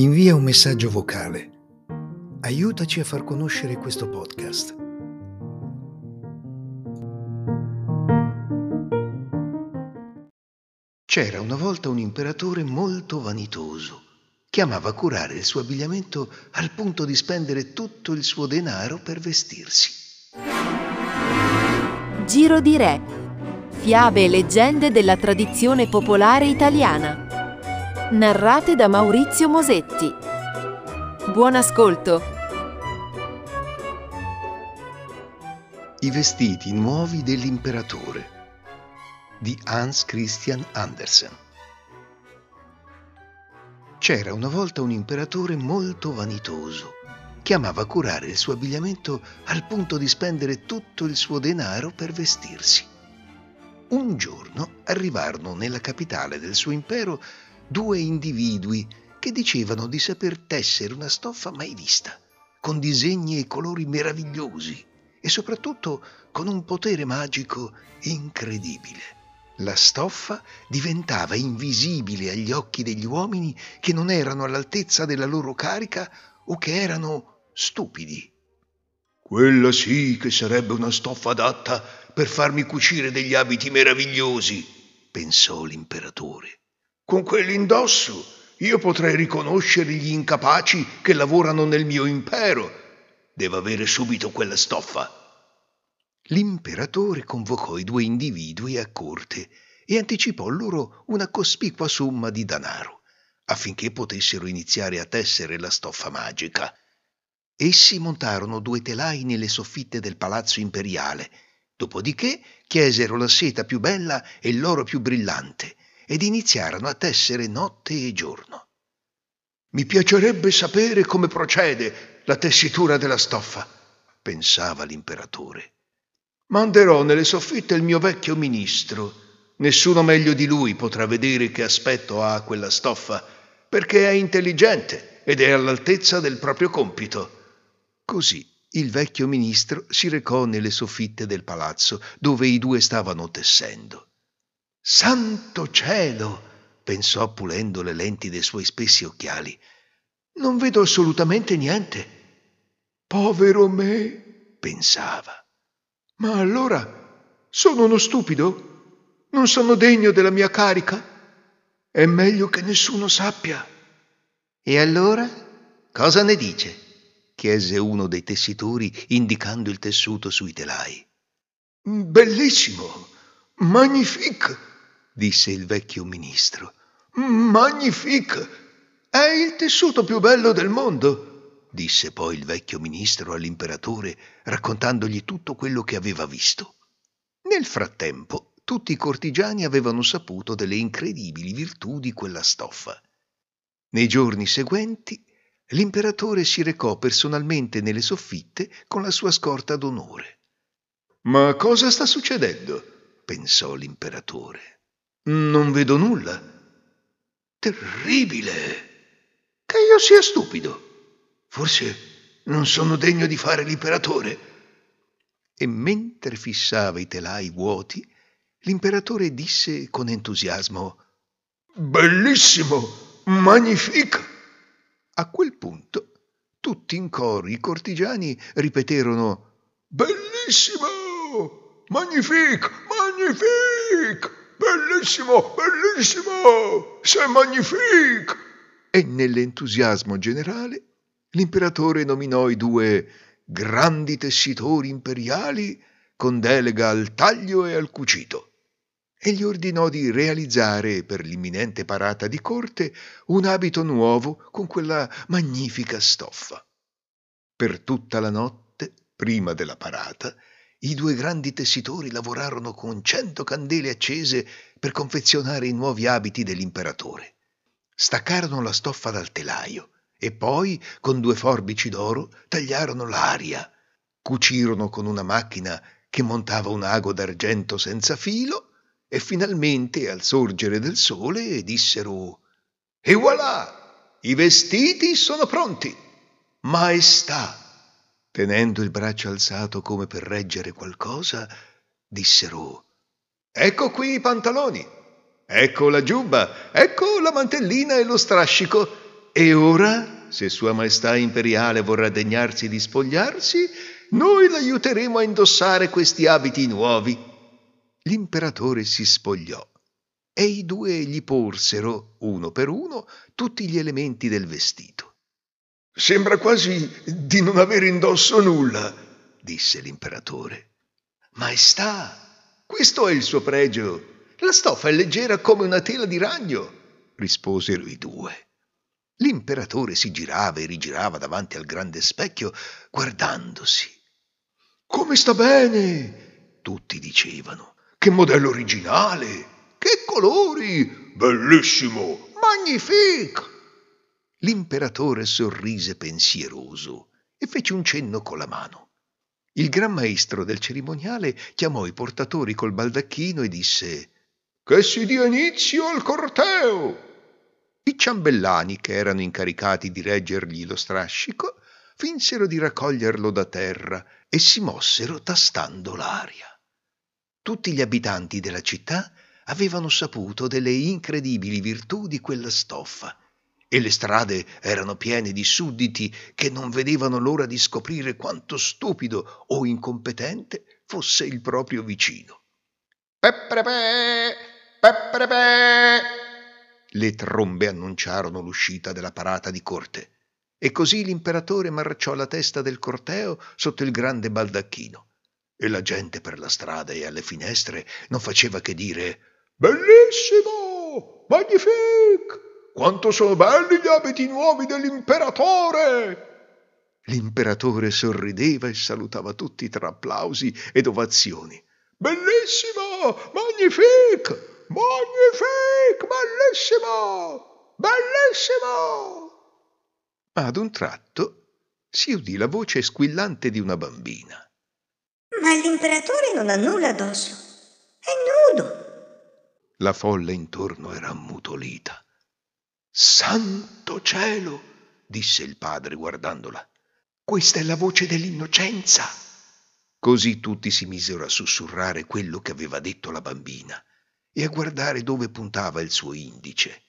Invia un messaggio vocale. Aiutaci a far conoscere questo podcast. C'era una volta un imperatore molto vanitoso che amava curare il suo abbigliamento al punto di spendere tutto il suo denaro per vestirsi. Giro di Re. Fiabe e leggende della tradizione popolare italiana narrate da Maurizio Mosetti. Buon ascolto! I vestiti nuovi dell'imperatore di Hans Christian Andersen. C'era una volta un imperatore molto vanitoso che amava curare il suo abbigliamento al punto di spendere tutto il suo denaro per vestirsi. Un giorno arrivarono nella capitale del suo impero due individui che dicevano di saper tessere una stoffa mai vista, con disegni e colori meravigliosi e soprattutto con un potere magico incredibile. La stoffa diventava invisibile agli occhi degli uomini che non erano all'altezza della loro carica o che erano stupidi. Quella sì che sarebbe una stoffa adatta per farmi cucire degli abiti meravigliosi, pensò l'imperatore. Con quell'indosso io potrei riconoscere gli incapaci che lavorano nel mio impero. Devo avere subito quella stoffa. L'imperatore convocò i due individui a corte e anticipò loro una cospicua somma di denaro affinché potessero iniziare a tessere la stoffa magica. Essi montarono due telai nelle soffitte del palazzo imperiale, dopodiché chiesero la seta più bella e l'oro più brillante ed iniziarono a tessere notte e giorno. Mi piacerebbe sapere come procede la tessitura della stoffa, pensava l'imperatore. Manderò nelle soffitte il mio vecchio ministro. Nessuno meglio di lui potrà vedere che aspetto ha quella stoffa, perché è intelligente ed è all'altezza del proprio compito. Così il vecchio ministro si recò nelle soffitte del palazzo dove i due stavano tessendo. Santo cielo! pensò pulendo le lenti dei suoi spessi occhiali. Non vedo assolutamente niente. Povero me, pensava. Ma allora sono uno stupido? Non sono degno della mia carica? È meglio che nessuno sappia. E allora cosa ne dice? chiese uno dei tessitori indicando il tessuto sui telai. Bellissimo, magnifique, disse il vecchio ministro. Magnifique! È il tessuto più bello del mondo, disse poi il vecchio ministro all'imperatore, raccontandogli tutto quello che aveva visto. Nel frattempo, tutti i cortigiani avevano saputo delle incredibili virtù di quella stoffa. Nei giorni seguenti, l'imperatore si recò personalmente nelle soffitte con la sua scorta d'onore. Ma cosa sta succedendo? pensò l'imperatore. Non vedo nulla. Terribile. Che io sia stupido. Forse non sono degno di fare l'imperatore. E mentre fissava i telai vuoti, l'imperatore disse con entusiasmo Bellissimo, magnifique. A quel punto tutti in coro i cortigiani ripeterono Bellissimo, magnifique, magnifique. Bellissimo, bellissimo, c'est magnifique! E nell'entusiasmo generale l'imperatore nominò i due grandi tessitori imperiali con delega al taglio e al cucito e gli ordinò di realizzare per l'imminente parata di corte un abito nuovo con quella magnifica stoffa. Per tutta la notte, prima della parata, i due grandi tessitori lavorarono con cento candele accese per confezionare i nuovi abiti dell'imperatore. Staccarono la stoffa dal telaio e poi, con due forbici d'oro, tagliarono l'aria. Cucirono con una macchina che montava un ago d'argento senza filo e finalmente, al sorgere del sole, dissero E voilà! I vestiti sono pronti! Maestà! Tenendo il braccio alzato come per reggere qualcosa, dissero Ecco qui i pantaloni, ecco la giubba, ecco la mantellina e lo strascico. E ora, se Sua Maestà Imperiale vorrà degnarsi di spogliarsi, noi l'aiuteremo a indossare questi abiti nuovi. L'imperatore si spogliò e i due gli porsero, uno per uno, tutti gli elementi del vestito. Sembra quasi di non avere indosso nulla, disse l'imperatore. Maestà, questo è il suo pregio. La stoffa è leggera come una tela di ragno, risposero i due. L'imperatore si girava e rigirava davanti al grande specchio, guardandosi. Come sta bene! Tutti dicevano. Che modello originale! Che colori! Bellissimo! Magnifique! L'imperatore sorrise pensieroso e fece un cenno con la mano. Il gran maestro del cerimoniale chiamò i portatori col baldacchino e disse Che si dia inizio al corteo! I ciambellani, che erano incaricati di reggergli lo strascico, finsero di raccoglierlo da terra e si mossero tastando l'aria. Tutti gli abitanti della città avevano saputo delle incredibili virtù di quella stoffa e le strade erano piene di sudditi che non vedevano l'ora di scoprire quanto stupido o incompetente fosse il proprio vicino. Pepperepe, pepperepe. Le trombe annunciarono l'uscita della parata di corte e così l'imperatore marciò la testa del corteo sotto il grande baldacchino e la gente per la strada e alle finestre non faceva che dire Bellissimo! Magnifique! Quanto sono belli gli abiti nuovi dell'imperatore! L'imperatore sorrideva e salutava tutti tra applausi ed ovazioni. Bellissimo! Magnifique! Magnifique! Bellissimo! Bellissimo! Ad un tratto si udì la voce squillante di una bambina. Ma l'imperatore non ha nulla addosso. È nudo. La folla intorno era ammutolita. Santo cielo! disse il padre guardandola. Questa è la voce dell'innocenza. Così tutti si misero a sussurrare quello che aveva detto la bambina e a guardare dove puntava il suo indice.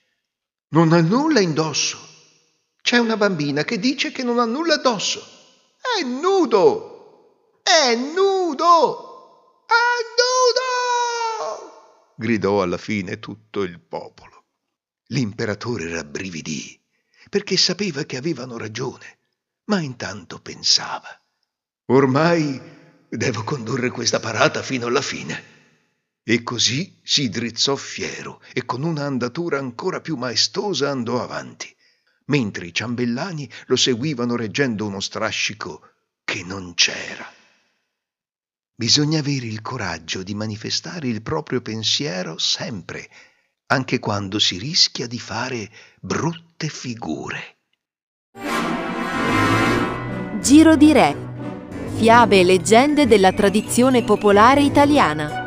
Non ha nulla indosso. C'è una bambina che dice che non ha nulla addosso. È nudo! È nudo! È nudo! gridò alla fine tutto il popolo. L'imperatore rabbrividì perché sapeva che avevano ragione, ma intanto pensava. Ormai devo condurre questa parata fino alla fine. E così si drizzò fiero e con una andatura ancora più maestosa andò avanti, mentre i ciambellani lo seguivano reggendo uno strascico che non c'era. Bisogna avere il coraggio di manifestare il proprio pensiero sempre, anche quando si rischia di fare brutte figure. Giro di Re. Fiabe e leggende della tradizione popolare italiana.